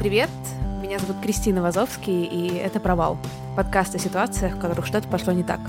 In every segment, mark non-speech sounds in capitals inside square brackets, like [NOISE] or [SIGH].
Привет, меня зовут Кристина Вазовский, и это «Провал» — подкаст о ситуациях, в которых что-то пошло не так.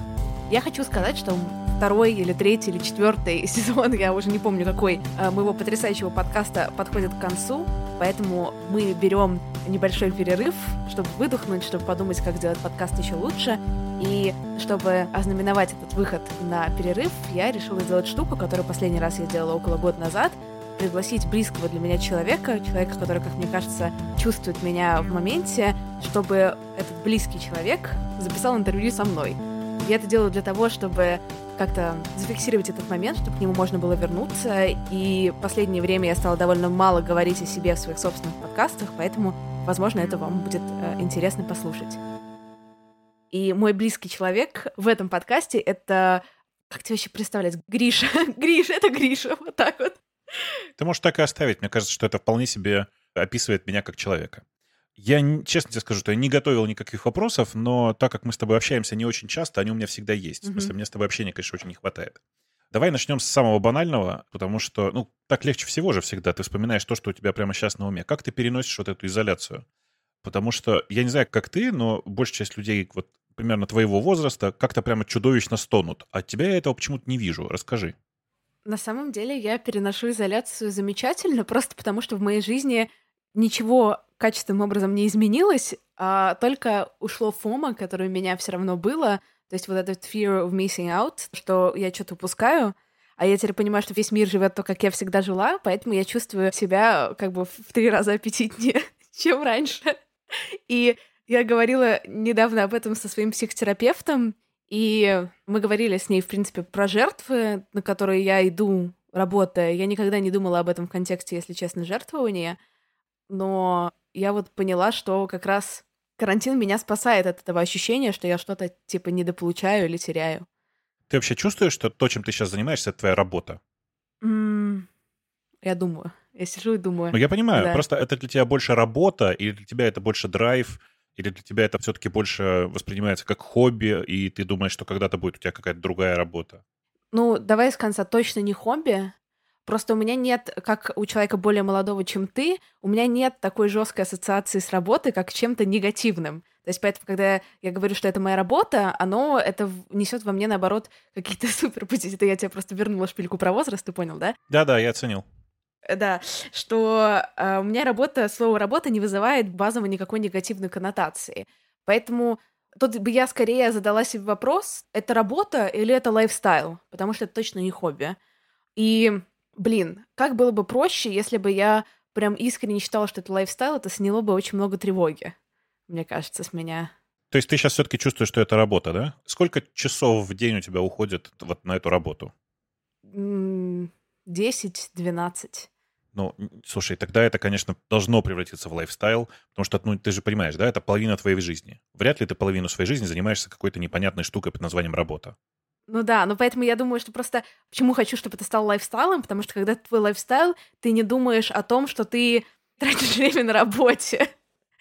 Я хочу сказать, что второй или третий или четвертый [LAUGHS] сезон, я уже не помню какой, э, моего потрясающего подкаста подходит к концу, поэтому мы берем небольшой перерыв, чтобы выдохнуть, чтобы подумать, как сделать подкаст еще лучше. И чтобы ознаменовать этот выход на перерыв, я решила сделать штуку, которую последний раз я сделала около года назад — пригласить близкого для меня человека, человека, который, как мне кажется, чувствует меня в моменте, чтобы этот близкий человек записал интервью со мной. Я это делаю для того, чтобы как-то зафиксировать этот момент, чтобы к нему можно было вернуться. И в последнее время я стала довольно мало говорить о себе в своих собственных подкастах, поэтому, возможно, это вам будет э, интересно послушать. И мой близкий человек в этом подкасте — это... Как тебе вообще представлять? Гриша. [LAUGHS] Гриша, это Гриша. Вот так вот. Ты можешь так и оставить. Мне кажется, что это вполне себе описывает меня как человека. Я, честно тебе скажу, что я не готовил никаких вопросов, но так как мы с тобой общаемся не очень часто, они у меня всегда есть. Mm-hmm. В смысле, мне с тобой общения, конечно, очень не хватает. Давай начнем с самого банального, потому что, ну, так легче всего же всегда. Ты вспоминаешь то, что у тебя прямо сейчас на уме. Как ты переносишь вот эту изоляцию? Потому что, я не знаю, как ты, но большая часть людей вот примерно твоего возраста как-то прямо чудовищно стонут. А тебя я этого почему-то не вижу. Расскажи. На самом деле я переношу изоляцию замечательно, просто потому что в моей жизни ничего качественным образом не изменилось, а только ушло фома, которое у меня все равно было, то есть вот этот fear of missing out, что я что-то упускаю, а я теперь понимаю, что весь мир живет то, как я всегда жила, поэтому я чувствую себя как бы в три раза аппетитнее, [LAUGHS] чем раньше. И я говорила недавно об этом со своим психотерапевтом, и мы говорили с ней, в принципе, про жертвы, на которые я иду, работая. Я никогда не думала об этом в контексте, если честно, жертвования. Но я вот поняла, что как раз карантин меня спасает от этого ощущения, что я что-то типа недополучаю или теряю. Ты вообще чувствуешь, что то, чем ты сейчас занимаешься, это твоя работа? Mm, я думаю. Я сижу и думаю. Ну, я понимаю. Да. Просто это для тебя больше работа, или для тебя это больше драйв, или для тебя это все-таки больше воспринимается как хобби, и ты думаешь, что когда-то будет у тебя какая-то другая работа? Ну, давай с конца точно не хобби. Просто у меня нет, как у человека более молодого, чем ты, у меня нет такой жесткой ассоциации с работой, как чем-то негативным. То есть поэтому, когда я говорю, что это моя работа, оно это несет во мне, наоборот, какие-то [LAUGHS] супер позитивы. Я тебе просто вернула шпильку про возраст, ты понял, да? Да-да, я оценил. Э, да, что э, у меня работа, слово работа не вызывает базово никакой негативной коннотации. Поэтому тут бы я скорее задала себе вопрос, это работа или это lifestyle? Потому что это точно не хобби. И, блин, как было бы проще, если бы я прям искренне считала, что это lifestyle, это сняло бы очень много тревоги, мне кажется, с меня. То есть ты сейчас все-таки чувствуешь, что это работа, да? Сколько часов в день у тебя уходит вот на эту работу? 10-12. Ну, слушай, тогда это, конечно, должно превратиться в lifestyle, потому что, ну, ты же понимаешь, да, это половина твоей жизни. Вряд ли ты половину своей жизни занимаешься какой-то непонятной штукой под названием работа. Ну да, но поэтому я думаю, что просто почему хочу, чтобы это стало lifestyle ом, потому что когда твой lifestyle, ты не думаешь о том, что ты [LAUGHS] тратишь время на работе.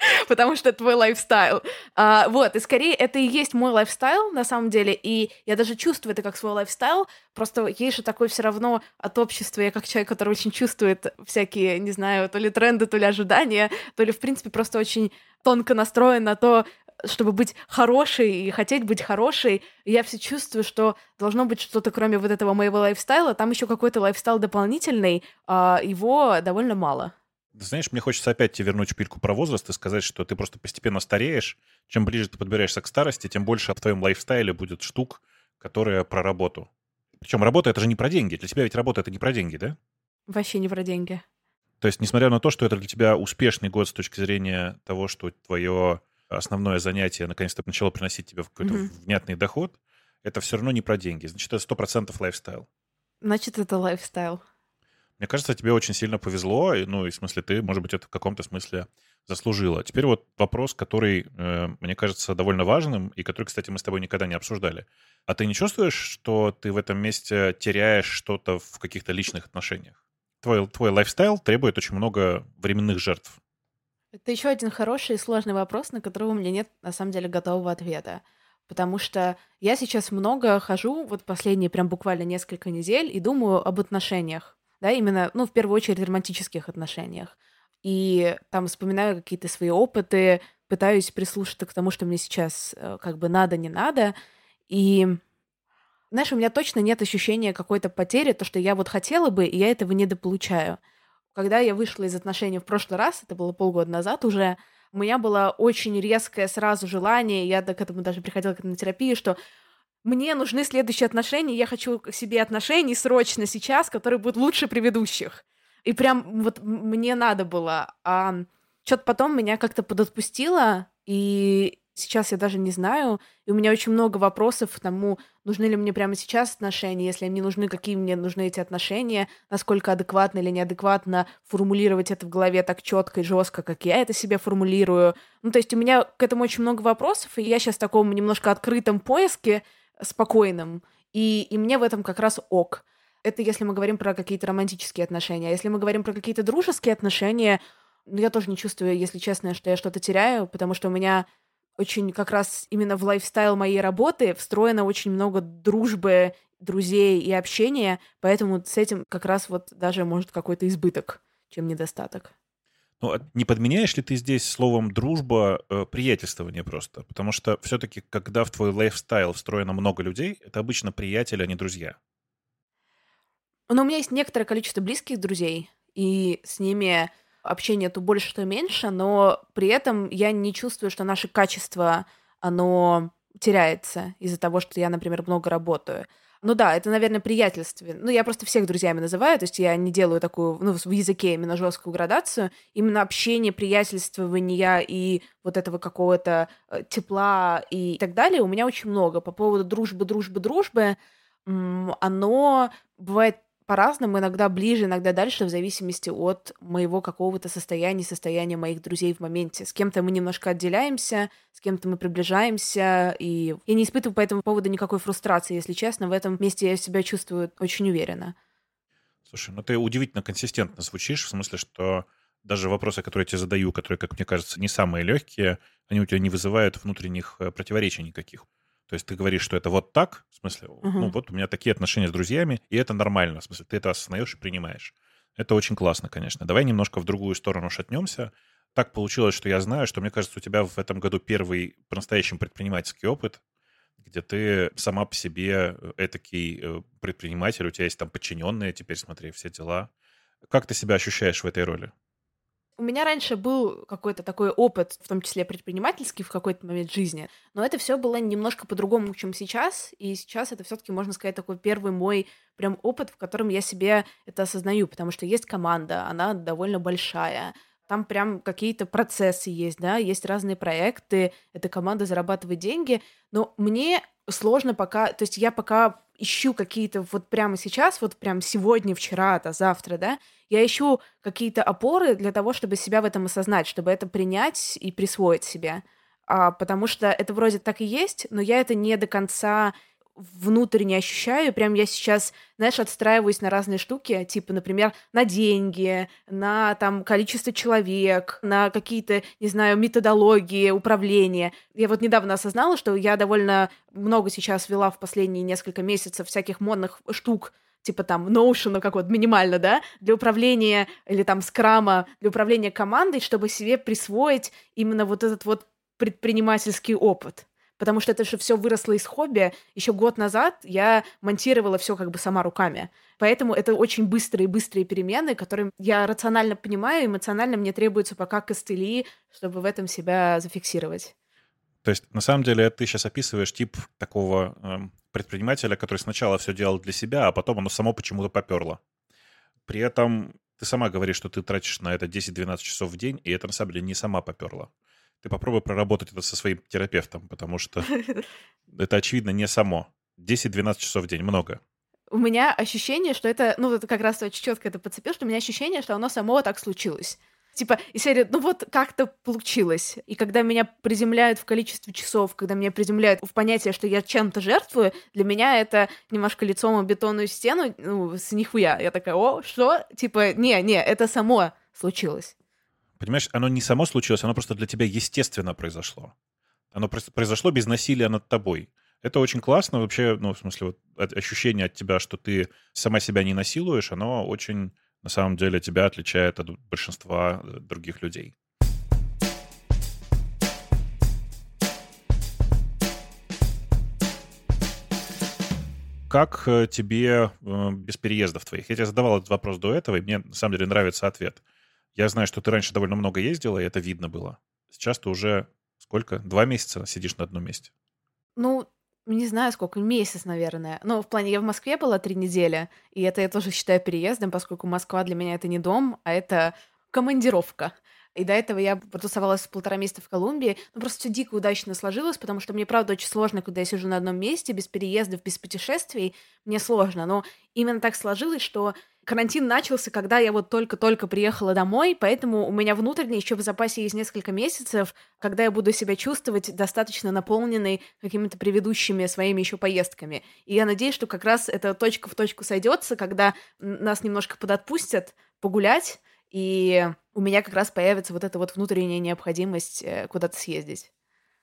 [LAUGHS] потому что твой lifestyle. А, вот, и скорее это и есть мой lifestyle, на самом деле, и я даже чувствую это как свой lifestyle, просто есть же такой все равно от общества, я как человек, который очень чувствует всякие, не знаю, то ли тренды, то ли ожидания, то ли, в принципе, просто очень тонко настроен на то, чтобы быть хорошей и хотеть быть хорошей, я все чувствую, что должно быть что-то кроме вот этого моего лайфстайла, там еще какой-то лайфстайл дополнительный, а его довольно мало. Знаешь, мне хочется опять тебе вернуть шпильку про возраст и сказать, что ты просто постепенно стареешь. Чем ближе ты подбираешься к старости, тем больше в твоем лайфстайле будет штук, которые про работу. Причем работа — это же не про деньги. Для тебя ведь работа — это не про деньги, да? Вообще не про деньги. То есть, несмотря на то, что это для тебя успешный год с точки зрения того, что твое основное занятие наконец-то начало приносить тебе какой-то mm-hmm. внятный доход, это все равно не про деньги. Значит, это сто процентов лайфстайл. Значит, это лайфстайл. Мне кажется, тебе очень сильно повезло, ну, и в смысле ты, может быть, это в каком-то смысле заслужила. Теперь вот вопрос, который, э, мне кажется, довольно важным, и который, кстати, мы с тобой никогда не обсуждали. А ты не чувствуешь, что ты в этом месте теряешь что-то в каких-то личных отношениях? Твой, твой лайфстайл требует очень много временных жертв. Это еще один хороший и сложный вопрос, на который у меня нет, на самом деле, готового ответа. Потому что я сейчас много хожу, вот последние прям буквально несколько недель, и думаю об отношениях. Да, именно, ну, в первую очередь, романтических отношениях и там вспоминаю какие-то свои опыты, пытаюсь прислушаться к тому, что мне сейчас э, как бы надо, не надо. И, знаешь, у меня точно нет ощущения какой-то потери, то, что я вот хотела бы, и я этого недополучаю. Когда я вышла из отношений в прошлый раз, это было полгода назад уже, у меня было очень резкое сразу желание, я к этому даже приходила на терапию, что мне нужны следующие отношения, я хочу к себе отношений срочно сейчас, которые будут лучше предыдущих. И прям вот мне надо было. А что-то потом меня как-то подотпустило, и сейчас я даже не знаю. И у меня очень много вопросов к тому, нужны ли мне прямо сейчас отношения, если они нужны, какие мне нужны эти отношения, насколько адекватно или неадекватно формулировать это в голове так четко и жестко, как я это себе формулирую. Ну, то есть у меня к этому очень много вопросов, и я сейчас в таком немножко открытом поиске, спокойном, и, и мне в этом как раз ок. Это если мы говорим про какие-то романтические отношения. А если мы говорим про какие-то дружеские отношения, ну, я тоже не чувствую, если честно, что я что-то теряю, потому что у меня очень как раз именно в лайфстайл моей работы встроено очень много дружбы, друзей и общения, поэтому с этим как раз вот даже может какой-то избыток, чем недостаток. Ну, а не подменяешь ли ты здесь словом дружба э, приятельствование просто? Потому что все-таки, когда в твой лайфстайл встроено много людей, это обычно приятели, а не друзья. Но у меня есть некоторое количество близких друзей, и с ними общение то больше, то меньше, но при этом я не чувствую, что наше качество, оно теряется из-за того, что я, например, много работаю. Ну да, это, наверное, приятельстве. Ну, я просто всех друзьями называю, то есть я не делаю такую, ну, в языке именно жесткую градацию. Именно общение, приятельствование и вот этого какого-то э, тепла и так далее у меня очень много. По поводу дружбы, дружбы, дружбы, оно бывает по-разному, иногда ближе, иногда дальше, в зависимости от моего какого-то состояния, состояния моих друзей в моменте. С кем-то мы немножко отделяемся, с кем-то мы приближаемся, и я не испытываю по этому поводу никакой фрустрации, если честно. В этом месте я себя чувствую очень уверенно. Слушай, ну ты удивительно консистентно звучишь, в смысле, что даже вопросы, которые я тебе задаю, которые, как мне кажется, не самые легкие, они у тебя не вызывают внутренних э, противоречий никаких. То есть ты говоришь, что это вот так, в смысле, uh-huh. ну вот у меня такие отношения с друзьями, и это нормально, в смысле, ты это осознаешь и принимаешь. Это очень классно, конечно. Давай немножко в другую сторону шатнемся. Так получилось, что я знаю, что, мне кажется, у тебя в этом году первый по-настоящему предпринимательский опыт, где ты сама по себе э, этакий э, предприниматель, у тебя есть там подчиненные, теперь смотри, все дела. Как ты себя ощущаешь в этой роли? У меня раньше был какой-то такой опыт, в том числе предпринимательский, в какой-то момент жизни, но это все было немножко по-другому, чем сейчас, и сейчас это все-таки, можно сказать, такой первый мой прям опыт, в котором я себе это осознаю, потому что есть команда, она довольно большая, там прям какие-то процессы есть, да, есть разные проекты, эта команда зарабатывает деньги, но мне сложно пока, то есть я пока ищу какие-то вот прямо сейчас, вот прям сегодня, вчера, да, завтра, да, я ищу какие-то опоры для того, чтобы себя в этом осознать, чтобы это принять и присвоить себе. А, потому что это вроде так и есть, но я это не до конца внутренне ощущаю, прям я сейчас, знаешь, отстраиваюсь на разные штуки, типа, например, на деньги, на там количество человек, на какие-то, не знаю, методологии управления. Я вот недавно осознала, что я довольно много сейчас вела в последние несколько месяцев всяких модных штук, типа там Notion, как вот минимально, да, для управления или там скрама, для управления командой, чтобы себе присвоить именно вот этот вот предпринимательский опыт потому что это же все выросло из хобби. Еще год назад я монтировала все как бы сама руками. Поэтому это очень быстрые-быстрые перемены, которые я рационально понимаю, эмоционально мне требуется пока костыли, чтобы в этом себя зафиксировать. То есть, на самом деле, ты сейчас описываешь тип такого э, предпринимателя, который сначала все делал для себя, а потом оно само почему-то поперло. При этом ты сама говоришь, что ты тратишь на это 10-12 часов в день, и это на самом деле не сама поперла ты попробуй проработать это со своим терапевтом, потому что [LAUGHS] это, очевидно, не само. 10-12 часов в день, много. у меня ощущение, что это, ну, это как раз очень четко это подцепил, что у меня ощущение, что оно само так случилось. Типа, и серия, ну вот как-то получилось. И когда меня приземляют в количестве часов, когда меня приземляют в понятие, что я чем-то жертвую, для меня это немножко лицом о бетонную стену, ну, с нихуя. Я такая, о, что? Типа, не, не, это само случилось. Понимаешь, оно не само случилось, оно просто для тебя естественно произошло. Оно произошло без насилия над тобой. Это очень классно вообще, ну, в смысле, вот ощущение от тебя, что ты сама себя не насилуешь, оно очень на самом деле тебя отличает от большинства э, других людей. Как э, тебе э, без переездов твоих? Я тебе задавал этот вопрос до этого, и мне на самом деле нравится ответ. Я знаю, что ты раньше довольно много ездила, и это видно было. Сейчас ты уже сколько? Два месяца сидишь на одном месте. Ну, не знаю, сколько, месяц, наверное. Но в плане, я в Москве была три недели, и это я тоже считаю переездом, поскольку Москва для меня это не дом, а это командировка. И до этого я потусовалась полтора месяца в Колумбии. Ну, просто все дико удачно сложилось, потому что мне, правда, очень сложно, когда я сижу на одном месте, без переездов, без путешествий. Мне сложно. Но именно так сложилось, что карантин начался, когда я вот только-только приехала домой, поэтому у меня внутренне еще в запасе есть несколько месяцев, когда я буду себя чувствовать достаточно наполненной какими-то предыдущими своими еще поездками. И я надеюсь, что как раз эта точка в точку сойдется, когда нас немножко подотпустят погулять, и у меня как раз появится вот эта вот внутренняя необходимость э, куда-то съездить.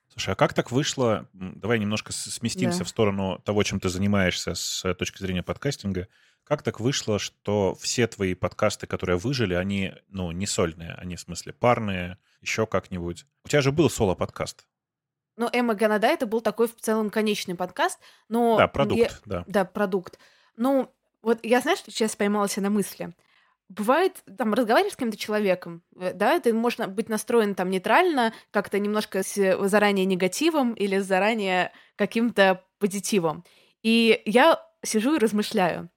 Слушай, а как так вышло? Давай немножко сместимся да. в сторону того, чем ты занимаешься с точки зрения подкастинга. Как так вышло, что все твои подкасты, которые выжили, они, ну, не сольные, они, в смысле, парные, еще как-нибудь? У тебя же был соло-подкаст. Ну, Эмма Ганада это был такой в целом конечный подкаст, но... Да, продукт, я... да. Да, продукт. Ну, вот я, знаешь, сейчас поймалась на мысли. Бывает, там, разговариваешь с каким-то человеком, э, да, ты можешь быть настроен там нейтрально, как-то немножко с заранее негативом или заранее каким-то позитивом. И я сижу и размышляю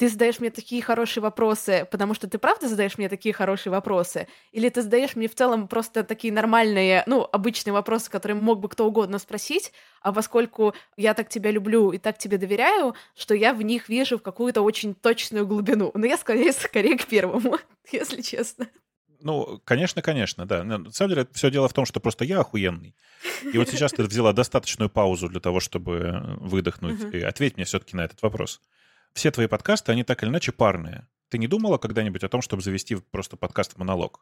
ты задаешь мне такие хорошие вопросы, потому что ты правда задаешь мне такие хорошие вопросы? Или ты задаешь мне в целом просто такие нормальные, ну, обычные вопросы, которые мог бы кто угодно спросить, а поскольку я так тебя люблю и так тебе доверяю, что я в них вижу в какую-то очень точную глубину. Но я скорее, скорее к первому, [LAUGHS] если честно. Ну, конечно, конечно, да. На самом деле, все дело в том, что просто я охуенный. И вот сейчас ты взяла достаточную паузу для того, чтобы выдохнуть. И ответь мне все-таки на этот вопрос все твои подкасты, они так или иначе парные. Ты не думала когда-нибудь о том, чтобы завести просто подкаст-монолог?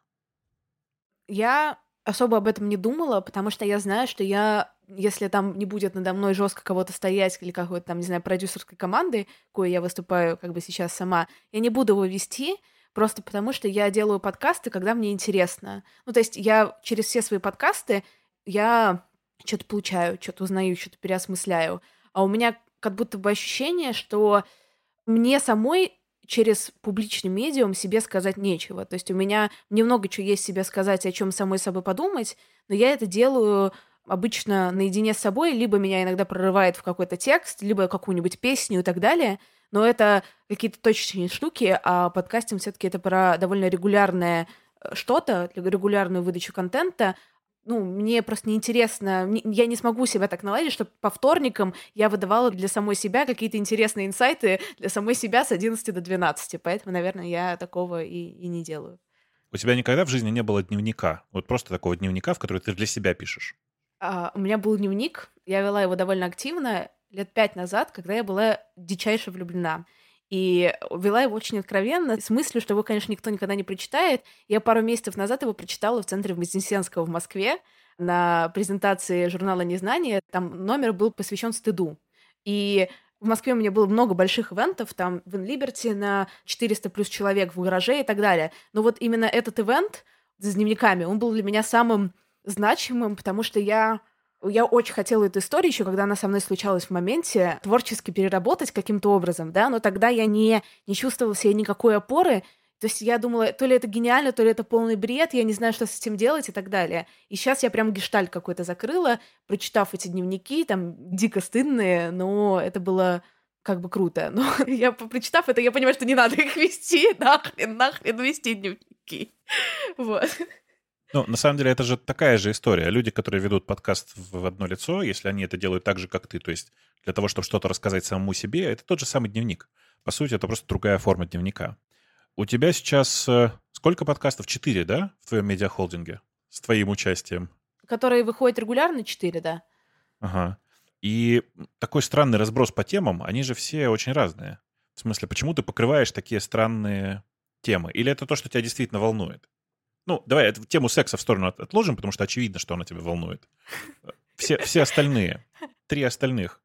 Я особо об этом не думала, потому что я знаю, что я, если там не будет надо мной жестко кого-то стоять или какой-то там, не знаю, продюсерской команды, кое я выступаю как бы сейчас сама, я не буду его вести, просто потому что я делаю подкасты, когда мне интересно. Ну, то есть я через все свои подкасты, я что-то получаю, что-то узнаю, что-то переосмысляю. А у меня как будто бы ощущение, что мне самой через публичный медиум себе сказать нечего. То есть у меня немного чего есть себе сказать, о чем самой собой подумать, но я это делаю обычно наедине с собой, либо меня иногда прорывает в какой-то текст, либо какую-нибудь песню и так далее. Но это какие-то точечные штуки, а подкастинг все-таки это про довольно регулярное э, что-то, регулярную выдачу контента, ну, мне просто неинтересно, я не смогу себя так наладить, чтобы по вторникам я выдавала для самой себя какие-то интересные инсайты для самой себя с 11 до 12, поэтому, наверное, я такого и, и не делаю. У тебя никогда в жизни не было дневника? Вот просто такого дневника, в который ты для себя пишешь? А, у меня был дневник, я вела его довольно активно лет пять назад, когда я была дичайше влюблена. И вела его очень откровенно, с мыслью, что его, конечно, никто никогда не прочитает. Я пару месяцев назад его прочитала в центре Вознесенского в Москве на презентации журнала «Незнание». Там номер был посвящен стыду. И в Москве у меня было много больших ивентов, там в Инлиберти на 400 плюс человек в гараже и так далее. Но вот именно этот ивент с дневниками, он был для меня самым значимым, потому что я я очень хотела эту историю еще, когда она со мной случалась в моменте, творчески переработать каким-то образом, да, но тогда я не, не чувствовала себе никакой опоры, то есть я думала, то ли это гениально, то ли это полный бред, я не знаю, что с этим делать и так далее. И сейчас я прям гештальт какой-то закрыла, прочитав эти дневники, там дико стыдные, но это было как бы круто. [LAUGHS] Но я, прочитав это, я понимаю, что не надо их вести, [LAUGHS] нахрен, нахрен вести дневники. [LAUGHS] Вот. Ну, на самом деле, это же такая же история. Люди, которые ведут подкаст в одно лицо, если они это делают так же, как ты, то есть для того, чтобы что-то рассказать самому себе, это тот же самый дневник. По сути, это просто другая форма дневника. У тебя сейчас э, сколько подкастов? Четыре, да, в твоем медиахолдинге? С твоим участием? Которые выходят регулярно, четыре, да. Ага. И такой странный разброс по темам, они же все очень разные. В смысле, почему ты покрываешь такие странные темы? Или это то, что тебя действительно волнует? Ну, давай эту тему секса в сторону отложим, потому что очевидно, что она тебя волнует. [LAUGHS] Все, все остальные, три остальных.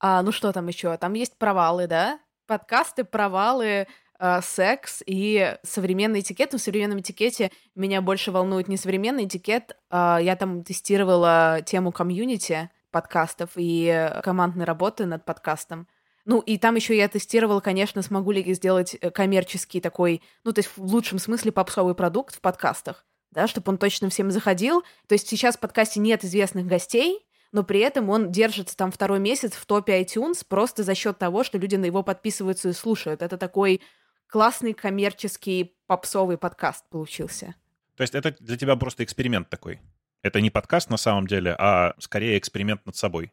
А, ну что там еще? Там есть провалы, да? Подкасты, провалы, э, секс и современный этикет. Но в современном этикете меня больше волнует не современный этикет. А я там тестировала тему комьюнити подкастов и командной работы над подкастом. Ну, и там еще я тестировала, конечно, смогу ли я сделать э, коммерческий такой, ну, то есть в лучшем смысле попсовый продукт в подкастах, да, чтобы он точно всем заходил. То есть сейчас в подкасте нет известных гостей, но при этом он держится там второй месяц в топе iTunes просто за счет того, что люди на его подписываются и слушают. Это такой классный коммерческий попсовый подкаст получился. То есть это для тебя просто эксперимент такой? Это не подкаст на самом деле, а скорее эксперимент над собой?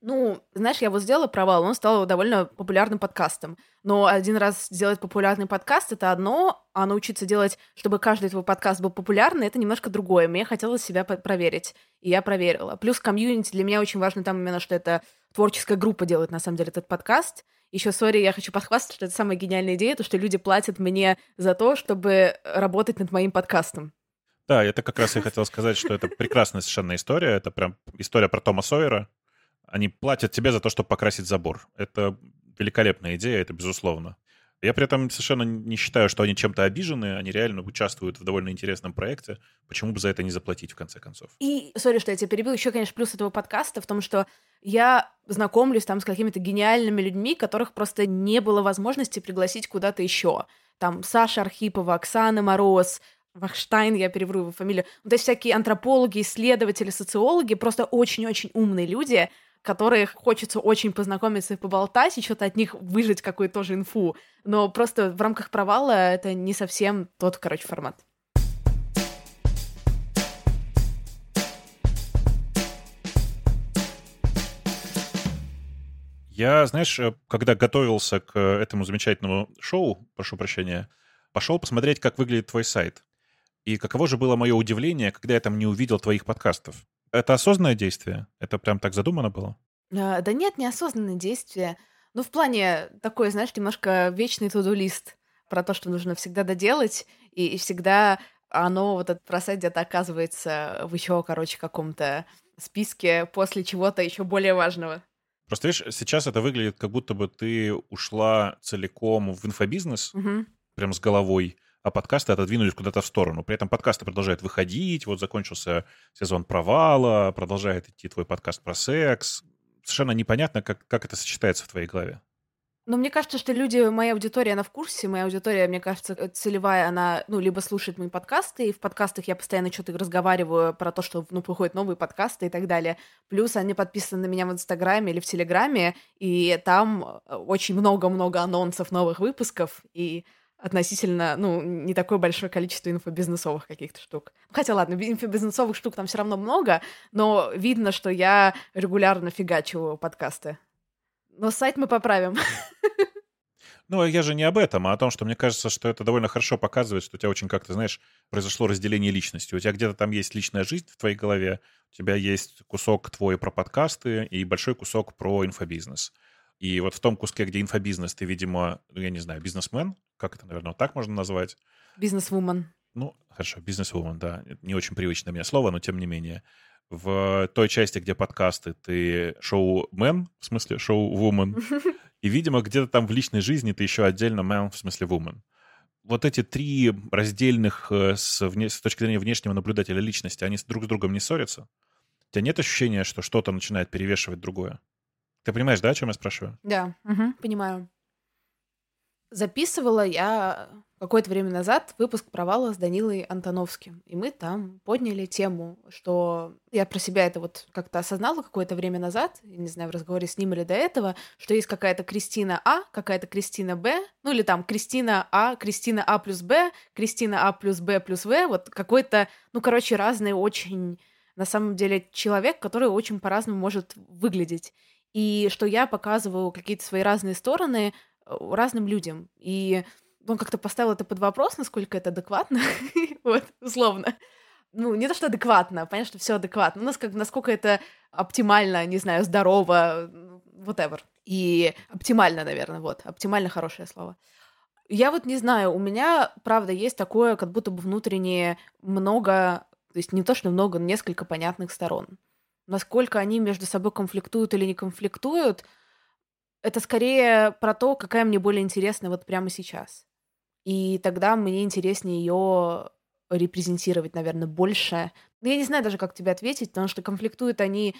Ну, знаешь, я вот сделала провал, он стал довольно популярным подкастом. Но один раз сделать популярный подкаст — это одно, а научиться делать, чтобы каждый твой подкаст был популярный, это немножко другое. Мне хотелось себя проверить, и я проверила. Плюс комьюнити для меня очень важно там именно, что это творческая группа делает, на самом деле, этот подкаст. Еще, сори, я хочу похвастаться, что это самая гениальная идея, то, что люди платят мне за то, чтобы работать над моим подкастом. Да, это как раз я хотел сказать, что это прекрасная совершенно история. Это прям история про Тома Сойера, они платят тебе за то, чтобы покрасить забор. Это великолепная идея, это безусловно. Я при этом совершенно не считаю, что они чем-то обижены, они реально участвуют в довольно интересном проекте. Почему бы за это не заплатить, в конце концов? И, сори, что я тебя перебил, еще, конечно, плюс этого подкаста в том, что я знакомлюсь там с какими-то гениальными людьми, которых просто не было возможности пригласить куда-то еще. Там Саша Архипова, Оксана Мороз, Вахштайн, я перевру его фамилию. То есть всякие антропологи, исследователи, социологи, просто очень-очень умные люди, которых хочется очень познакомиться и поболтать, и что-то от них выжить какую-то тоже инфу. Но просто в рамках провала это не совсем тот, короче, формат. Я, знаешь, э, когда готовился к этому замечательному шоу, прошу прощения, пошел посмотреть, как выглядит твой сайт. И каково же было мое удивление, когда я там не увидел твоих подкастов. Это осознанное действие? Это прям так задумано было? А, да нет, неосознанное действие. Ну, в плане такой, знаешь, немножко вечный туду-лист про то, что нужно всегда доделать, и, и всегда оно, вот этот просайт где-то оказывается в еще, короче, каком-то списке после чего-то еще более важного. Просто, видишь, сейчас это выглядит, как будто бы ты ушла целиком в инфобизнес, угу. прям с головой, а подкасты отодвинулись куда-то в сторону. При этом подкасты продолжают выходить, вот закончился сезон провала, продолжает идти твой подкаст про секс. Совершенно непонятно, как, как это сочетается в твоей голове. Но мне кажется, что люди, моя аудитория, она в курсе. Моя аудитория, мне кажется, э, целевая, она, ну, либо слушает мои подкасты, и в подкастах я постоянно что-то разговариваю про то, что, ну, выходят новые подкасты и так далее. Плюс они подписаны на меня в Инстаграме или в Телеграме, и там э, очень много-много анонсов новых выпусков, и относительно, ну, не такое большое количество инфобизнесовых каких-то штук. Хотя, ладно, инфобизнесовых штук там все равно много, но видно, что я регулярно фигачу подкасты. Но сайт мы поправим. Ну, я же не об этом, а о том, что мне кажется, что это довольно хорошо показывает, что у тебя очень как-то, знаешь, произошло разделение личности. У тебя где-то там есть личная жизнь в твоей голове, у тебя есть кусок твой про подкасты и большой кусок про инфобизнес. И вот в том куске, где инфобизнес, ты, видимо, ну, я не знаю, бизнесмен, как это, наверное, вот так можно назвать? Бизнесвумен. Ну, хорошо, бизнесвумен, да. Это не очень привычное мне слово, но тем не менее. В той части, где подкасты, ты шоу-мен, в смысле шоу-вумен, [LAUGHS] и, видимо, где-то там в личной жизни ты еще отдельно man, в смысле woman. Вот эти три раздельных э, с, вне, с точки зрения внешнего наблюдателя личности, они друг с другом не ссорятся? У тебя нет ощущения, что что-то начинает перевешивать другое? Ты понимаешь, да, о чем я спрашиваю? Да, угу, понимаю. Записывала я какое-то время назад выпуск «Провала» с Данилой Антоновским. И мы там подняли тему, что я про себя это вот как-то осознала какое-то время назад, не знаю, в разговоре с ним или до этого, что есть какая-то Кристина А, какая-то Кристина Б, ну или там Кристина А, Кристина А плюс Б, Кристина А плюс Б плюс В, вот какой-то, ну, короче, разный очень, на самом деле, человек, который очень по-разному может выглядеть. И что я показываю какие-то свои разные стороны э, разным людям. И он как-то поставил это под вопрос, насколько это адекватно, [LAUGHS] вот, условно. Ну, не то, что адекватно, понятно, что все адекватно, но насколько это оптимально, не знаю, здорово, whatever. И оптимально, наверное, вот, оптимально хорошее слово. Я вот не знаю, у меня, правда, есть такое, как будто бы внутреннее много, то есть не то, что много, но несколько понятных сторон. Насколько они между собой конфликтуют или не конфликтуют, это скорее про то, какая мне более интересна вот прямо сейчас. И тогда мне интереснее ее репрезентировать, наверное, больше. Я не знаю даже, как тебе ответить, потому что конфликтуют они...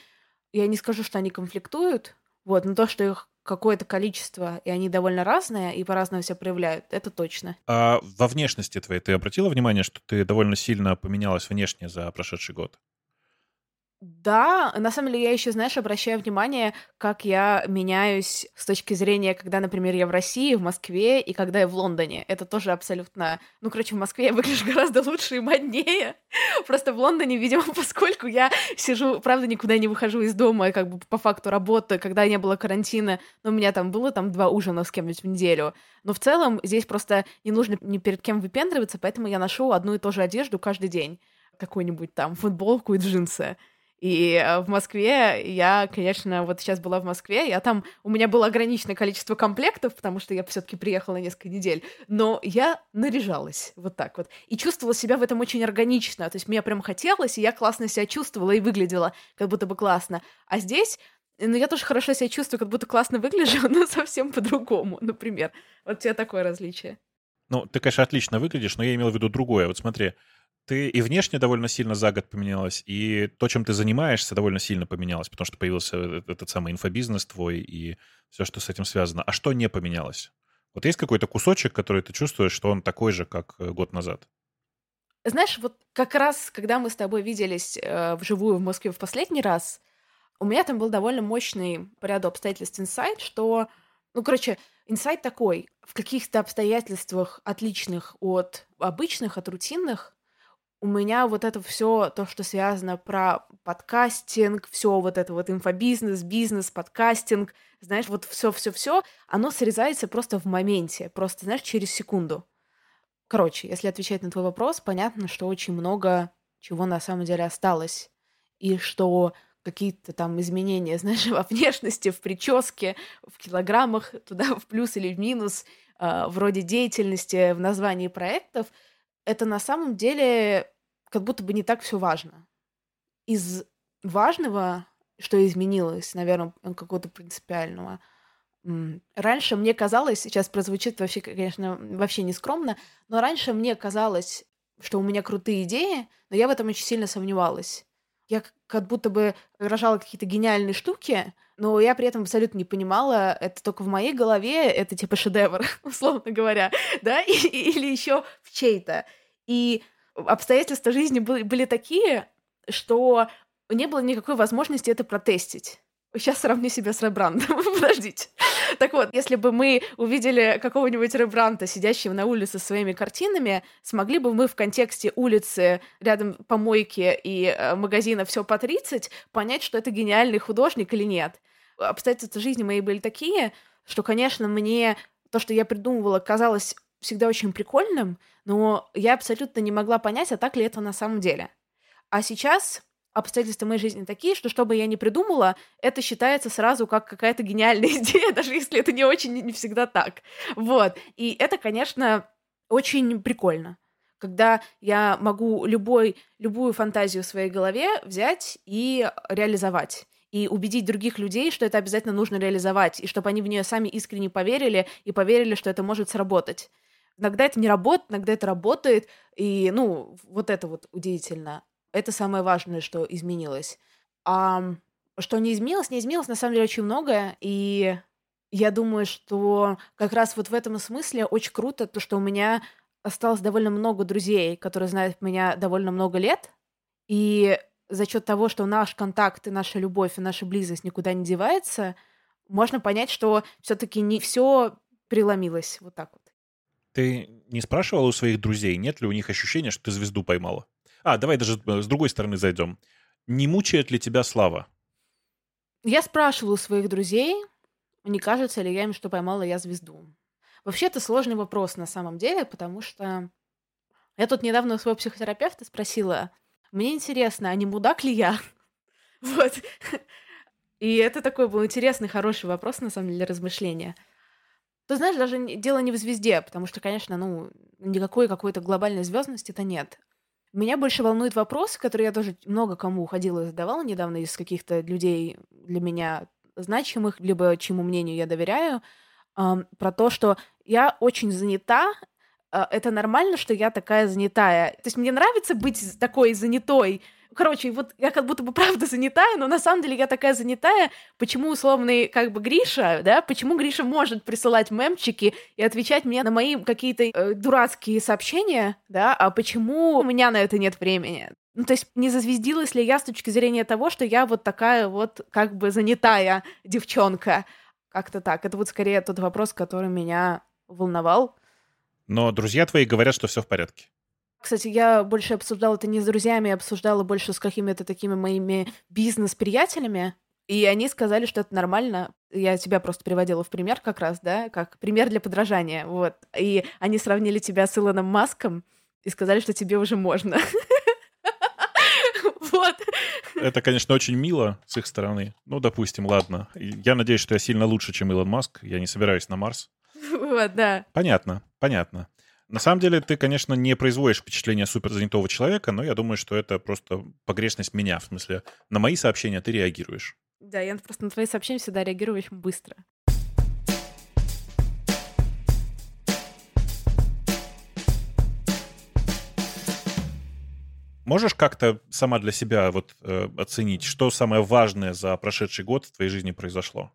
Я не скажу, что они конфликтуют, вот, но то, что их какое-то количество, и они довольно разные, и по-разному себя проявляют, это точно. А во внешности твоей ты обратила внимание, что ты довольно сильно поменялась внешне за прошедший год? Да, на самом деле я еще, знаешь, обращаю внимание, как я меняюсь с точки зрения, когда, например, я в России, в Москве, и когда я в Лондоне. Это тоже абсолютно... Ну, короче, в Москве я выгляжу [LAUGHS] гораздо лучше и моднее. Просто в Лондоне, видимо, [LAUGHS] поскольку я сижу, правда, никуда не выхожу из дома, как бы по факту работы, когда не было карантина, но у меня там было там два ужина с кем-нибудь в неделю. Но в целом здесь просто не нужно ни перед кем выпендриваться, поэтому я ношу одну и ту же одежду каждый день. Какую-нибудь там футболку и джинсы. И э, в Москве я, конечно, вот сейчас была в Москве, я там, у меня было ограниченное количество комплектов, потому что я все-таки приехала на несколько недель, но я наряжалась вот так вот. И чувствовала себя в этом очень органично, то есть мне прям хотелось, и я классно себя чувствовала и выглядела как будто бы классно. А здесь ну, я тоже хорошо себя чувствую, как будто классно выгляжу, [LAUGHS] но совсем по-другому, например. Вот у тебя такое различие. Ну, ты, конечно, отлично выглядишь, но я имел в виду другое. Вот смотри, ты и внешне довольно сильно за год поменялась, и то, чем ты занимаешься, довольно сильно поменялось, потому что появился э, этот самый инфобизнес твой и все, что с этим связано. А что не поменялось? Вот есть какой-то кусочек, который ты чувствуешь, что он такой же, как э, год назад? Знаешь, вот как раз, когда мы с тобой виделись э, вживую в Москве в последний раз, у меня там был довольно мощный по ряду обстоятельств инсайт, что, ну, короче, инсайт такой, в каких-то обстоятельствах отличных от обычных, от рутинных, у меня вот это все, то, что связано про подкастинг, все вот это вот инфобизнес, бизнес, подкастинг, знаешь, вот все-все-все, оно срезается просто в моменте, просто, знаешь, через секунду. Короче, если отвечать на твой вопрос, понятно, что очень много чего на самом деле осталось, и что какие-то там изменения, [LAUGHS] знаешь, во внешности, в прическе, в килограммах, туда в плюс или в минус, э, вроде деятельности, в названии проектов — это на самом деле как будто бы не так все важно. Из важного, что изменилось, наверное, какого-то принципиального, раньше мне казалось, сейчас прозвучит вообще, конечно, вообще не скромно, но раньше мне казалось, что у меня крутые идеи, но я в этом очень сильно сомневалась. Я как будто бы рожала какие-то гениальные штуки, но я при этом абсолютно не понимала, это только в моей голове, это типа шедевр, [LAUGHS] условно говоря, да, или еще в чей-то. И обстоятельства жизни были, такие, что не было никакой возможности это протестить. Сейчас сравню себя с Ребрандом. [LAUGHS] Подождите. Так вот, если бы мы увидели какого-нибудь Рембранта, сидящего на улице со своими картинами, смогли бы мы в контексте улицы, рядом помойки и э, магазина все по 30, понять, что это гениальный художник или нет. Обстоятельства жизни моей были такие, что, конечно, мне то, что я придумывала, казалось всегда очень прикольным, но я абсолютно не могла понять, а так ли это на самом деле. А сейчас обстоятельства моей жизни такие, что что бы я ни придумала, это считается сразу как какая-то гениальная [LAUGHS] идея, даже если это не очень не всегда так. Вот. И это, конечно, очень прикольно когда я могу любой, любую фантазию в своей голове взять и реализовать и убедить других людей, что это обязательно нужно реализовать, и чтобы они в нее сами искренне поверили и поверили, что это может сработать. Иногда это не работает, иногда это работает, и, ну, вот это вот удивительно. Это самое важное, что изменилось. А что не изменилось, не изменилось, на самом деле, очень многое, и Я думаю, что как раз вот в этом смысле очень круто то, что у меня осталось довольно много друзей, которые знают меня довольно много лет, и за счет того, что наш контакт и наша любовь и наша близость никуда не девается, можно понять, что все-таки не все преломилось вот так вот. Ты не спрашивала у своих друзей, нет ли у них ощущения, что ты звезду поймала? А, давай даже э, с другой стороны зайдем. Не мучает ли тебя слава? Я спрашивала у своих друзей, не кажется ли я им, что поймала я звезду. Вообще, это сложный вопрос на самом деле, потому что я тут недавно у своего психотерапевта спросила, мне интересно, а не мудак ли я? [LAUGHS] Вот. И это такой был интересный, хороший вопрос, на самом деле, для размышления. Ты знаешь, даже дело не в звезде, потому что, конечно, ну, никакой какой-то глобальной звездности-то нет. Меня больше волнует вопрос, который я тоже много кому уходила и задавала недавно из каких-то людей для меня значимых, либо чему мнению я доверяю, эм, про то, что я очень занята, э, это нормально, что я такая занятая. То есть мне нравится быть такой занятой, Короче, вот я как будто бы правда занятая, но на самом деле я такая занятая. Почему условный как бы Гриша, да, почему Гриша может присылать мемчики и отвечать мне на мои какие-то э, дурацкие сообщения, да, а почему у меня на это нет времени? Ну, то есть не зазвездилась ли я с точки зрения того, что я вот такая вот как бы занятая девчонка? Как-то так. Это вот скорее тот вопрос, который меня волновал. Но друзья твои говорят, что все в порядке. Кстати, я больше обсуждала это не с друзьями, я обсуждала больше с какими-то такими моими бизнес-приятелями. И они сказали, что это нормально. Я тебя просто приводила в пример как раз, да, как пример для подражания. Вот. И они сравнили тебя с Илоном Маском и сказали, что тебе уже можно. [LAUGHS] Вот. Это, конечно, очень мило с их стороны. Ну, допустим, ладно. Я надеюсь, что я сильно лучше, чем Илон Маск. Я не собираюсь на Марс. [LAUGHS] Вот, да. Понятно, понятно. На самом деле, ты, конечно, не производишь впечатление суперзанятого человека, но я думаю, что это просто погрешность меня. В смысле, на мои сообщения ты реагируешь. Да, я просто на твои сообщения всегда реагирую очень быстро. Можешь как-то сама для себя вот э, оценить, что самое важное за прошедший год в твоей жизни произошло?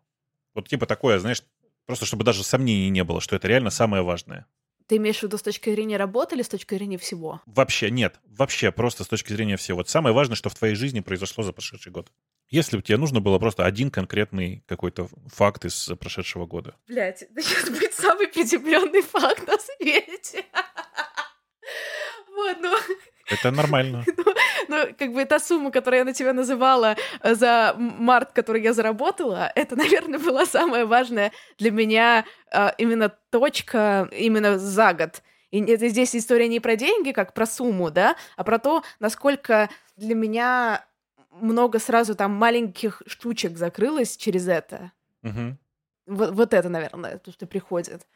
Вот типа такое, знаешь, просто чтобы даже сомнений не было, что это реально самое важное. Ты имеешь в виду с точки зрения работы или с точки зрения всего? Вообще нет. Вообще просто с точки зрения всего. Вот самое важное, что в твоей жизни произошло за прошедший год. Если бы тебе нужно было просто один конкретный какой-то факт из прошедшего года. Блять, это сейчас будет самый приземленный факт на свете. [LAUGHS] Вот, ну... Это нормально. [LAUGHS] Ну, как бы та сумма, которую я на тебя называла э, за март, который я заработала, это, [LAUGHS] наверное, была самая важная для меня э, именно точка именно за год. И это здесь история не про деньги, как про сумму, да, а про то, насколько для меня много сразу там маленьких штучек закрылось через это. Угу. Вот, вот это, наверное, то, что приходит.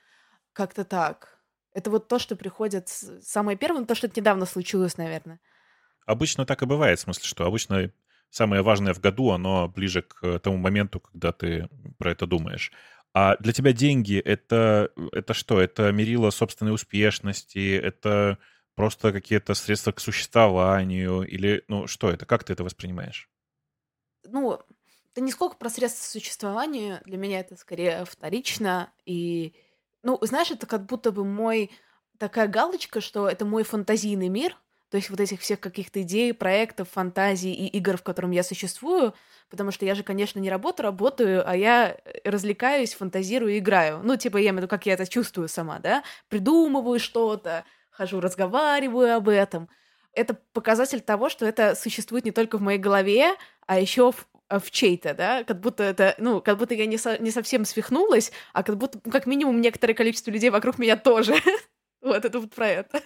Как-то так. Это вот то, что приходит самое первое, то, что недавно случилось, наверное. Обычно так и бывает, в смысле, что обычно самое важное в году, оно ближе к тому моменту, когда ты про это думаешь. А для тебя деньги это, это что? Это мерило собственной успешности, это просто какие-то средства к существованию, или ну что это? Как ты это воспринимаешь? Ну, это не сколько про средства к существованию, для меня это скорее вторично, и, ну, знаешь, это как будто бы мой такая галочка, что это мой фантазийный мир — то есть вот этих всех каких-то идей, проектов, фантазий и игр, в котором я существую, потому что я же, конечно, не работаю, работаю, а я э, развлекаюсь, фантазирую, играю. Ну, типа, я имею в виду, как я это чувствую сама, да? Придумываю что-то, хожу, разговариваю об этом. Это показатель того, что это существует не только в моей голове, а еще в, а, в чей-то, да, как будто это, ну, как будто я не, со, не совсем свихнулась, а как будто, как минимум, некоторое количество людей вокруг меня тоже. [LAUGHS] Вот это вот про это.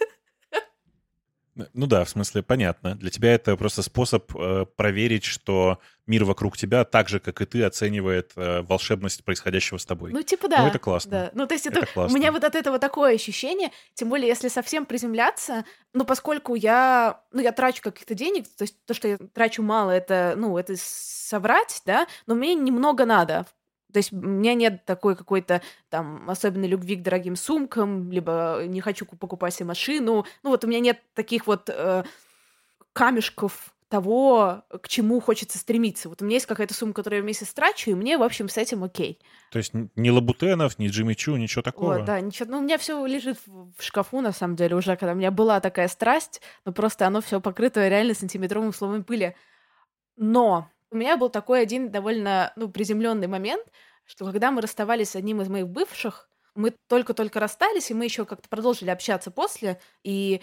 Ну да, в смысле, понятно. Для тебя это просто способ э, проверить, что мир вокруг тебя так же, как и ты, оценивает э, волшебность происходящего с тобой. Ну, типа, да. Ну, это классно. Да. Ну, то есть это, это у меня вот от этого такое ощущение, тем более, если совсем приземляться, ну, поскольку я, ну, я трачу каких-то денег, то есть то, что я трачу мало, это, ну, это соврать, да, но мне немного надо, то есть у меня нет такой какой-то там особенной любви к дорогим сумкам, либо не хочу покупать себе машину. Ну вот у меня нет таких вот э, камешков того, к чему хочется стремиться. Вот у меня есть какая-то сумма, которую я в месяц трачу, и мне, в общем, с этим окей. То есть ни Лабутенов, ни Джимми Чу, ничего такого? Вот, да, ничего. Ну, у меня все лежит в шкафу, на самом деле, уже, когда у меня была такая страсть, но просто оно все покрыто реально сантиметровым слоем пыли. Но у меня был такой один довольно, ну, приземленный момент, что когда мы расставались с одним из моих бывших, мы только-только расстались, и мы еще как-то продолжили общаться после, и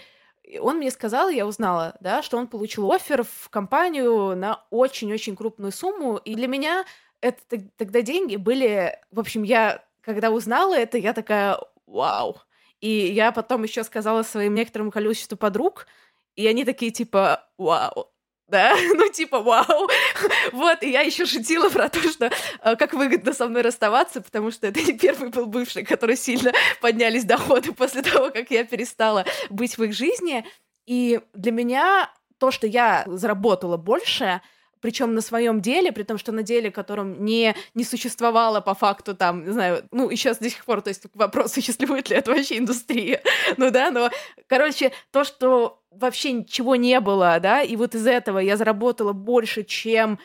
он мне сказал, я узнала, да, что он получил офер в компанию на очень-очень крупную сумму, и для меня это тогда деньги были, в общем, я когда узнала это, я такая, вау. И я потом еще сказала своим некоторому количеству подруг, и они такие типа, вау, да, [LAUGHS] ну типа вау. [LAUGHS] вот, и я еще шутила про то, что э, как выгодно со мной расставаться, потому что это не первый был бывший, который сильно поднялись доходы после того, как я перестала быть в их жизни. И для меня то, что я заработала больше, причем на своем деле, при том, что на деле, которым не, не существовало по факту там, не знаю, ну, и сейчас до сих пор, то есть вопрос, [LAUGHS] существует ли это вообще индустрия, [LAUGHS] ну да, но, короче, то, что вообще ничего не было, да, и вот из этого я заработала больше, чем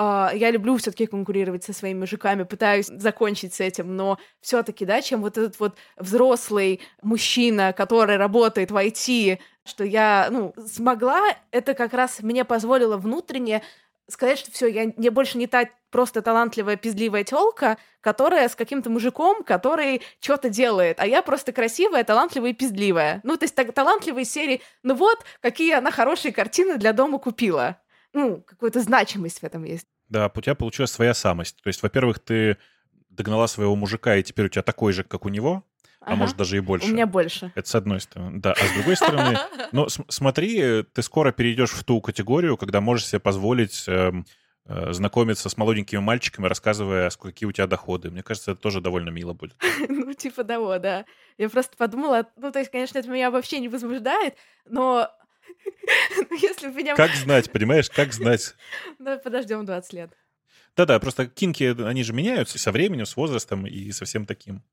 Uh, я люблю все-таки конкурировать со своими мужиками, пытаюсь закончить с этим, но все-таки, да, чем вот этот вот взрослый мужчина, который работает в IT, что я, ну, смогла, это как раз мне позволило внутренне сказать, что все, я, я больше не та просто талантливая пиздливая телка, которая с каким-то мужиком, который что-то делает, а я просто красивая, талантливая и пиздливая. Ну, то есть так, талантливая серии, ну вот, какие она хорошие картины для дома купила. Ну, какую-то значимость в этом есть. Да, у тебя получилась своя самость. То есть, во-первых, ты догнала своего мужика, и теперь у тебя такой же, как у него, а ага. может даже и больше. У меня больше. Это с одной стороны. Да, а с другой стороны, [LAUGHS] ну смотри, ты скоро перейдешь в ту категорию, когда можешь себе позволить эм, э, знакомиться с молоденькими мальчиками, рассказывая, какие у тебя доходы. Мне кажется, это тоже довольно мило будет. [LAUGHS] ну, типа того, да. Я просто подумала, ну, то есть, конечно, это меня вообще не возбуждает, но [LAUGHS] если меня... Как знать, понимаешь, как знать? Ну, подождем 20 лет. Да-да, просто кинки, они же меняются со временем, с возрастом и со всем таким.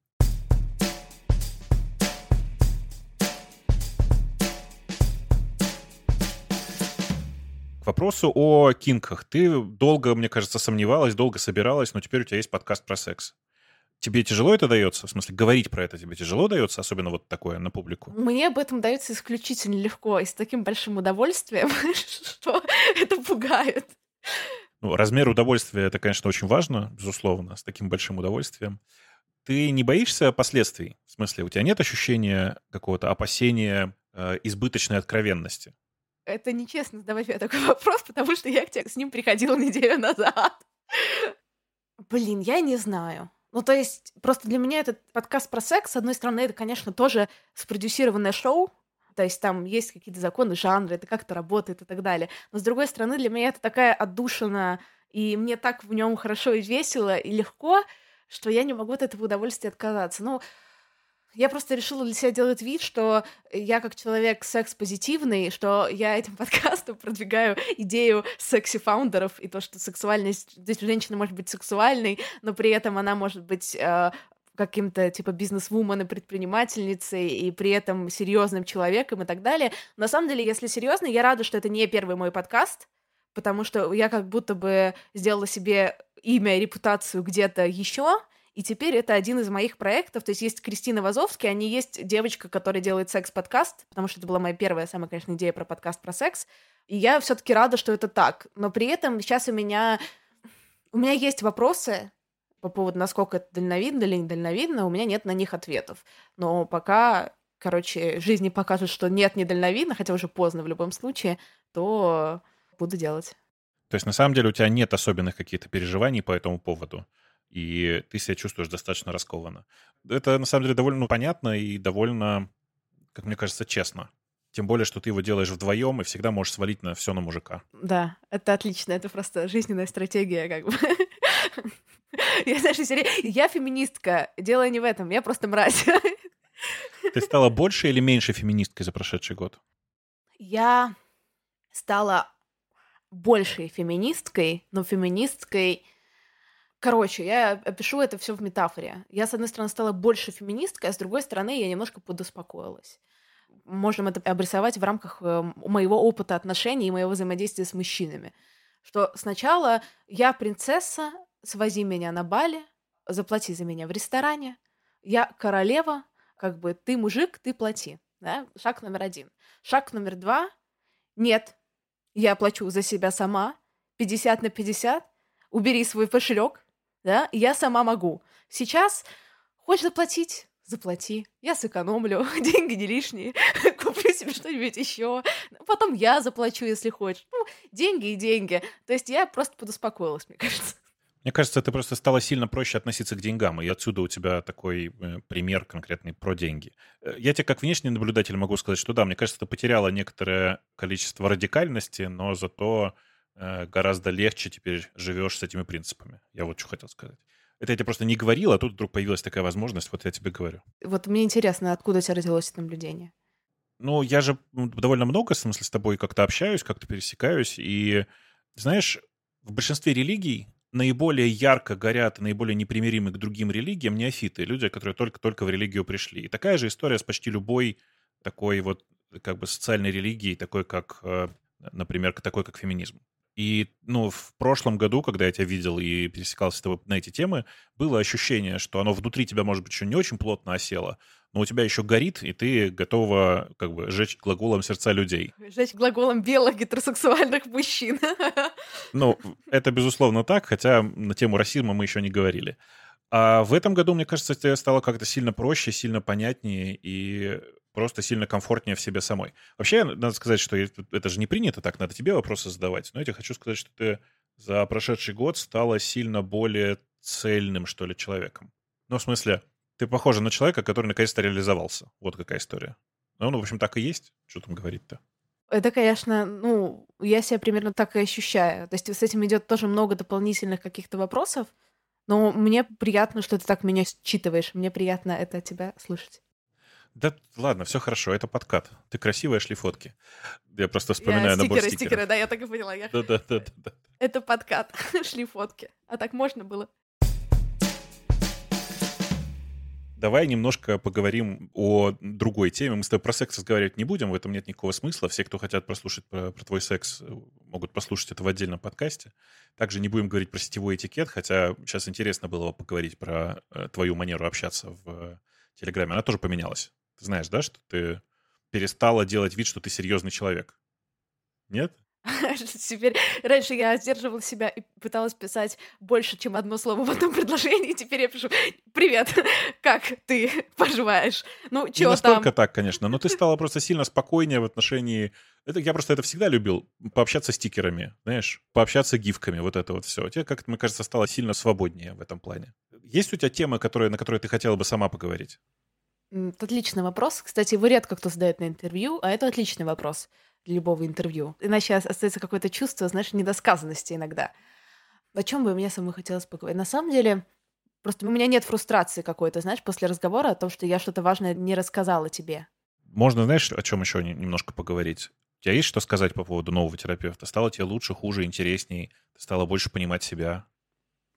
Вопросу о кинках. Ты долго, мне кажется, сомневалась, долго собиралась, но теперь у тебя есть подкаст про секс. Тебе тяжело это дается? В смысле, говорить про это тебе тяжело дается, особенно вот такое на публику? Мне об этом дается исключительно легко и с таким большим удовольствием, [LAUGHS] что это пугает. Ну, размер удовольствия это, конечно, очень важно, безусловно, с таким большим удовольствием. Ты не боишься последствий? В смысле, у тебя нет ощущения какого-то опасения э, избыточной откровенности? Это нечестно задавать мне такой [LAUGHS] вопрос, потому что я к тебе с ним приходила неделю назад. Блин, я не знаю. Ну, то есть, просто для меня этот подкаст про секс, с одной стороны, это, конечно, тоже спродюсированное шоу, то есть там есть какие-то законы жанра, это как-то работает и так далее. Но с другой стороны, для меня это такая отдушина, и мне так в нем хорошо и весело, и легко, что я не могу от этого удовольствия отказаться. Ну, я просто решила для себя делать вид, что я как человек секс-позитивный, что я этим [LAUGHS] подкастом продвигаю идею секси-фаундеров и то, что сексуальность... Здесь женщина может быть сексуальной, но при этом она может быть э, каким-то типа бизнес-вумен и предпринимательницей, и при этом серьезным человеком и так далее. На самом деле, если серьезно, я рада, что это не первый мой подкаст, потому что я как будто бы сделала себе имя, репутацию где-то еще, и теперь это один из моих проектов. То есть есть Кристина Вазовский, а не есть девочка, которая делает секс-подкаст, потому что это была моя первая, самая, конечно, идея про подкаст про секс. И я все таки рада, что это так. Но при этом сейчас у меня... У меня есть вопросы по поводу, насколько это дальновидно или недальновидно, у меня нет на них ответов. Но пока, короче, жизни покажет, что нет, недальновидно, хотя уже поздно в любом случае, то буду делать. То есть на самом деле у тебя нет особенных каких-то переживаний по этому поводу? И ты себя чувствуешь достаточно раскованно. Это, на самом деле, довольно ну, понятно и довольно, как мне кажется, честно. Тем более, что ты его делаешь вдвоем и всегда можешь свалить на все на мужика. Да, это отлично, это просто жизненная стратегия, как бы. [LAUGHS] Я, знаешь, я феминистка, дело не в этом, я просто мразь. [LAUGHS] Ты стала больше или меньше феминисткой за прошедший год? Я стала большей феминисткой, но феминисткой Короче, я опишу это все в метафоре. Я, с одной стороны, стала больше феминисткой, а с другой стороны, я немножко подуспокоилась. можем это обрисовать в рамках э, моего опыта отношений и моего взаимодействия с мужчинами. Что сначала я принцесса, свози меня на Бали, заплати за меня в ресторане, я королева, как бы ты мужик, ты плати. Да? Шаг номер один. Шаг номер два. Нет, я плачу за себя сама, 50 на 50, убери свой кошелек, да, я сама могу. Сейчас хочешь заплатить, заплати, я сэкономлю, [LAUGHS] деньги не лишние, [LAUGHS] куплю себе что-нибудь еще, потом я заплачу, если хочешь. Ну, деньги и деньги. То есть я просто подуспокоилась, мне [LAUGHS] кажется. Мне кажется, это просто стало сильно проще относиться к деньгам, и отсюда у тебя такой э, пример конкретный про деньги. Э, я тебе как внешний наблюдатель могу сказать, что да, мне кажется, ты потеряла некоторое количество радикальности, но зато гораздо легче теперь живешь с этими принципами. Я вот что хотел сказать. Это я тебе просто не говорил, а тут вдруг появилась такая возможность, вот я тебе говорю. Вот мне интересно, откуда у тебя родилось это наблюдение? Ну, я же довольно много, в смысле, с тобой как-то общаюсь, как-то пересекаюсь, и, знаешь, в большинстве религий наиболее ярко горят и наиболее непримиримы к другим религиям неофиты, люди, которые только-только в религию пришли. И такая же история с почти любой такой вот как бы социальной религией, такой как, э, например, такой как феминизм. И, ну, в прошлом году, когда я тебя видел и пересекался с тобой на эти темы, было ощущение, что оно внутри тебя, может быть, еще не очень плотно осело, но у тебя еще горит, и ты готова как бы жечь глаголом сердца людей. Жечь глаголом белых гетеросексуальных мужчин. [LAUGHS] Ну, это безусловно так, хотя на тему расизма мы еще не говорили. А в этом году, мне кажется, тебе стало как-то сильно проще, сильно понятнее и просто сильно комфортнее в себе самой. Вообще, надо сказать, что это же не принято так, надо тебе вопросы задавать. Но я тебе хочу сказать, что ты за прошедший год стала сильно более цельным, что ли, человеком. Ну, в смысле, ты похожа на человека, который наконец-то реализовался. Вот какая история. Ну, ну, в общем, так и есть. Что там говорить-то? Это, конечно, ну, я себя примерно так и ощущаю. То есть с этим идет тоже много дополнительных каких-то вопросов, но мне приятно, что ты так меня считываешь. Мне приятно это от тебя слышать. Да ладно, все хорошо, это подкат. Ты красивая, шли фотки. Я просто вспоминаю я набор стикеры, стикеров. стикеры, да, я так и поняла. Я... Да, да, да, да. Это подкат, [LAUGHS] шли фотки. А так можно было? Давай немножко поговорим о другой теме. Мы с тобой про секс разговаривать не будем, в этом нет никакого смысла. Все, кто хотят прослушать про, про твой секс, э, могут послушать это в отдельном подкасте. Также не будем говорить про сетевой этикет, хотя сейчас интересно было бы поговорить про э, твою манеру общаться в э, Телеграме. Она тоже поменялась. Ты знаешь, да, что ты перестала делать вид, что ты серьезный человек? Нет? [LAUGHS] Теперь раньше я сдерживала себя и пыталась писать больше, чем одно слово в одном [LAUGHS] предложении. Теперь я пишу «Привет, [LAUGHS] как ты поживаешь?» Ну, чё Не настолько там? так, конечно, но ты стала просто сильно спокойнее в отношении... Это, я просто это всегда любил, пообщаться стикерами, знаешь, пообщаться гифками, вот это вот все. Тебе, как мне кажется, стало сильно свободнее в этом плане. Есть у тебя темы, которые, на которые ты хотела бы сама поговорить? Отличный вопрос. Кстати, его редко кто задает на интервью, а это отличный вопрос для любого интервью. Иначе остается какое-то чувство, знаешь, недосказанности иногда. О чем бы мне самой хотелось поговорить? На самом деле, просто у меня нет фрустрации какой-то, знаешь, после разговора о том, что я что-то важное не рассказала тебе. Можно, знаешь, о чем еще не- немножко поговорить? У тебя есть что сказать по поводу нового терапевта? Стало тебе лучше, хуже, интересней? Ты стала больше понимать себя?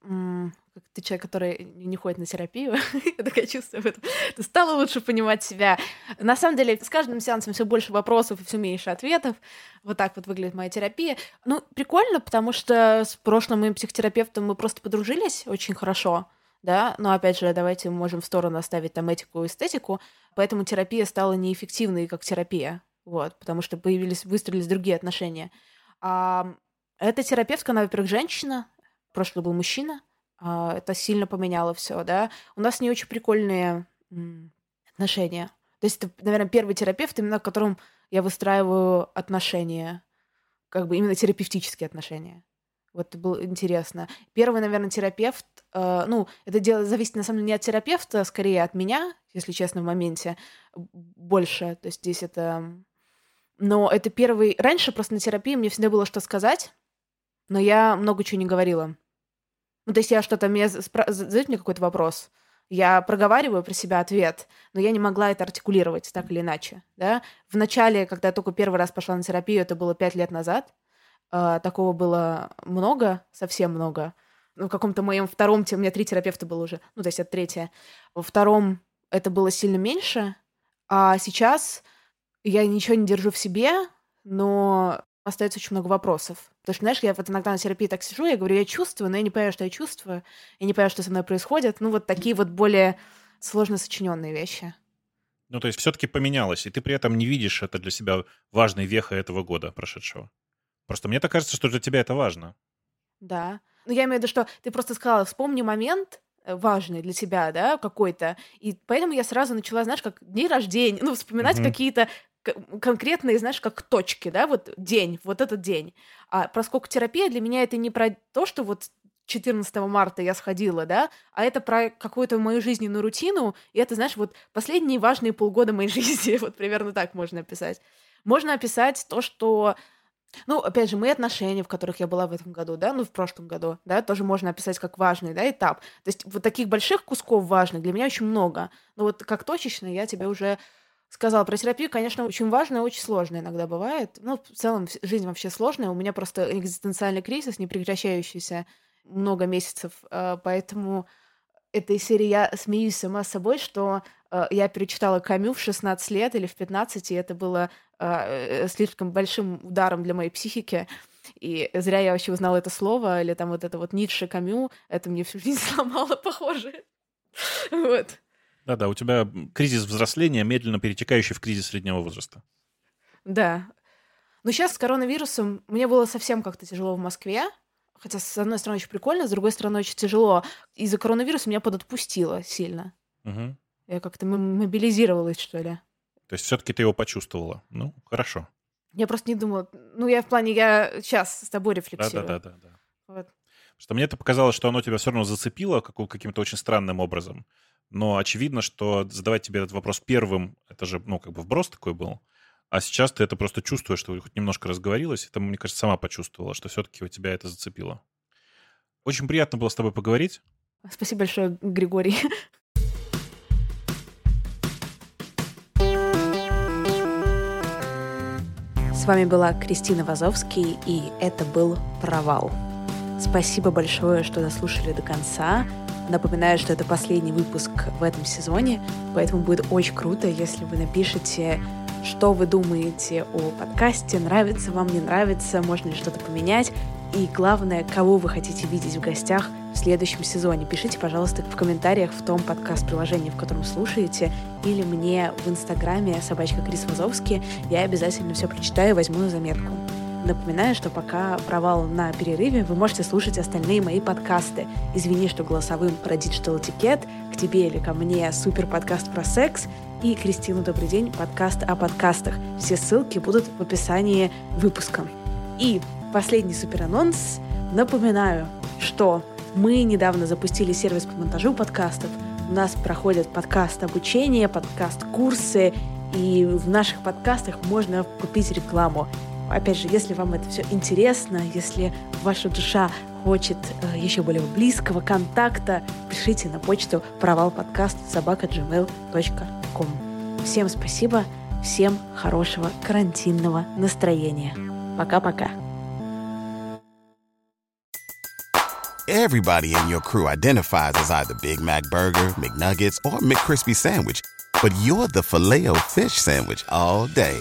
Ты человек, который не ходит на терапию, [LAUGHS] я такая чувствую в этом. Ты стала лучше понимать себя. На самом деле, с каждым сеансом все больше вопросов и все меньше ответов. Вот так вот выглядит моя терапия. Ну, прикольно, потому что с прошлым моим психотерапевтом мы просто подружились очень хорошо. Да, но опять же, давайте мы можем в сторону оставить там этику и эстетику, поэтому терапия стала неэффективной как терапия, вот, потому что появились, выстроились другие отношения. А эта терапевтка, она, во-первых, женщина, прошлый был мужчина, а, это сильно поменяло все, да. У нас не очень прикольные отношения. То есть это, наверное, первый терапевт, именно к которому я выстраиваю отношения, как бы именно терапевтические отношения. Вот это было интересно. Первый, наверное, терапевт, э, ну, это дело зависит, на самом деле, не от терапевта, а скорее от меня, если честно, в моменте больше. То есть здесь это... Но это первый... Раньше просто на терапии мне всегда было что сказать, но я много чего не говорила. Ну, то есть я что-то... Меня спра- задают мне какой-то вопрос, я проговариваю про себя ответ, но я не могла это артикулировать так или иначе, да. В начале, когда я только первый раз пошла на терапию, это было пять лет назад, а, такого было много, совсем много. Ну, в каком-то моем втором, у меня три терапевта было уже, ну, то есть это третье. Во втором это было сильно меньше, а сейчас я ничего не держу в себе, но остается очень много вопросов. Потому что, знаешь, я вот иногда на терапии так сижу, я говорю, я чувствую, но я не понимаю, что я чувствую, я не понимаю, что со мной происходит. Ну, вот такие вот более сложно сочиненные вещи. Ну, то есть все-таки поменялось, и ты при этом не видишь это для себя важной вехой этого года прошедшего. Просто мне так кажется, что для тебя это важно. Да. Ну, я имею в виду, что ты просто сказала, вспомни момент, э, важный для тебя, да, какой-то. И поэтому я сразу начала, знаешь, как день рождения, ну, вспоминать Мгм. какие-то конкретные, знаешь, как точки, да, вот день, вот этот день. А поскольку терапия для меня это не про то, что вот 14 марта я сходила, да, а это про какую-то мою жизненную рутину, и это, знаешь, вот последние важные полгода моей [LAUGHS] жизни, вот примерно так можно описать. Можно описать то, что ну, опять же, мои отношения, в которых я была в этом году, да, ну, в прошлом году, да, тоже можно описать как важный, да, этап. То есть вот таких больших кусков важных для меня очень много. Но вот как точечно я тебе уже сказала про терапию, конечно, очень важно и очень сложно иногда бывает. Ну, в целом, жизнь вообще сложная. У меня просто экзистенциальный кризис, не прекращающийся много месяцев, э, поэтому этой серии я смеюсь сама с собой, что э, я перечитала Камю в 16 лет или в 15, и это было э, э, слишком большим ударом для моей психики. И зря я вообще узнала это слово, или там вот это вот Ницше Камю, это мне всю жизнь [LAUGHS] сломало, похоже. Вот. Да-да, у тебя кризис взросления, медленно перетекающий в кризис среднего возраста. Да. Но сейчас с коронавирусом мне было совсем как-то тяжело в Москве. Хотя, с одной стороны, очень прикольно, с другой стороны, очень тяжело. Из-за коронавируса меня подотпустило сильно. Мгм. Я как-то мобилизировалась, что ли. То есть все-таки ты его почувствовала. Ну, хорошо. Я просто не думала... Ну, я в плане, я сейчас с тобой рефлексирую. Да-да-да. Вот. Что мне это показалось, что оно тебя все равно зацепило каким-то очень странным образом. Но очевидно, что задавать тебе этот вопрос первым, это же, ну, как бы вброс такой был. А сейчас ты это просто чувствуешь, что хоть немножко разговорилась. Это, мне кажется, сама почувствовала, что все-таки у тебя это зацепило. Очень приятно было с тобой поговорить. Спасибо большое, Григорий. С вами была Кристина Вазовский, и это был «Провал». Спасибо большое, что дослушали до конца. Напоминаю, что это последний выпуск в этом сезоне, поэтому будет очень круто, если вы напишете, что вы думаете о подкасте, нравится вам, не нравится, можно ли что-то поменять, и главное, кого вы хотите видеть в гостях в следующем сезоне. Пишите, пожалуйста, в комментариях в том подкаст-приложении, в котором слушаете, или мне в инстаграме собачка Крис Вазовский. Я обязательно все прочитаю и возьму на заметку. Напоминаю, что пока провал на перерыве, вы можете слушать остальные мои подкасты. Извини, что голосовым про Digital Etiquette, к тебе или ко мне супер подкаст про секс и Кристина, добрый день, подкаст о подкастах. Все ссылки будут в описании выпуска. И последний супер анонс. Напоминаю, что мы недавно запустили сервис по монтажу подкастов. У нас проходят подкаст обучения, подкаст курсы, и в наших подкастах можно купить рекламу. Опять же, если вам это все интересно, если ваша душа хочет э, еще более близкого контакта, пишите на почту провалподкаст собака gmail.com. Всем спасибо, всем хорошего карантинного настроения. Пока-пока. Everybody in your crew identifies as either Big Mac Burger, McNuggets, or McCrispy Sandwich. But you're the filet fish Sandwich all day.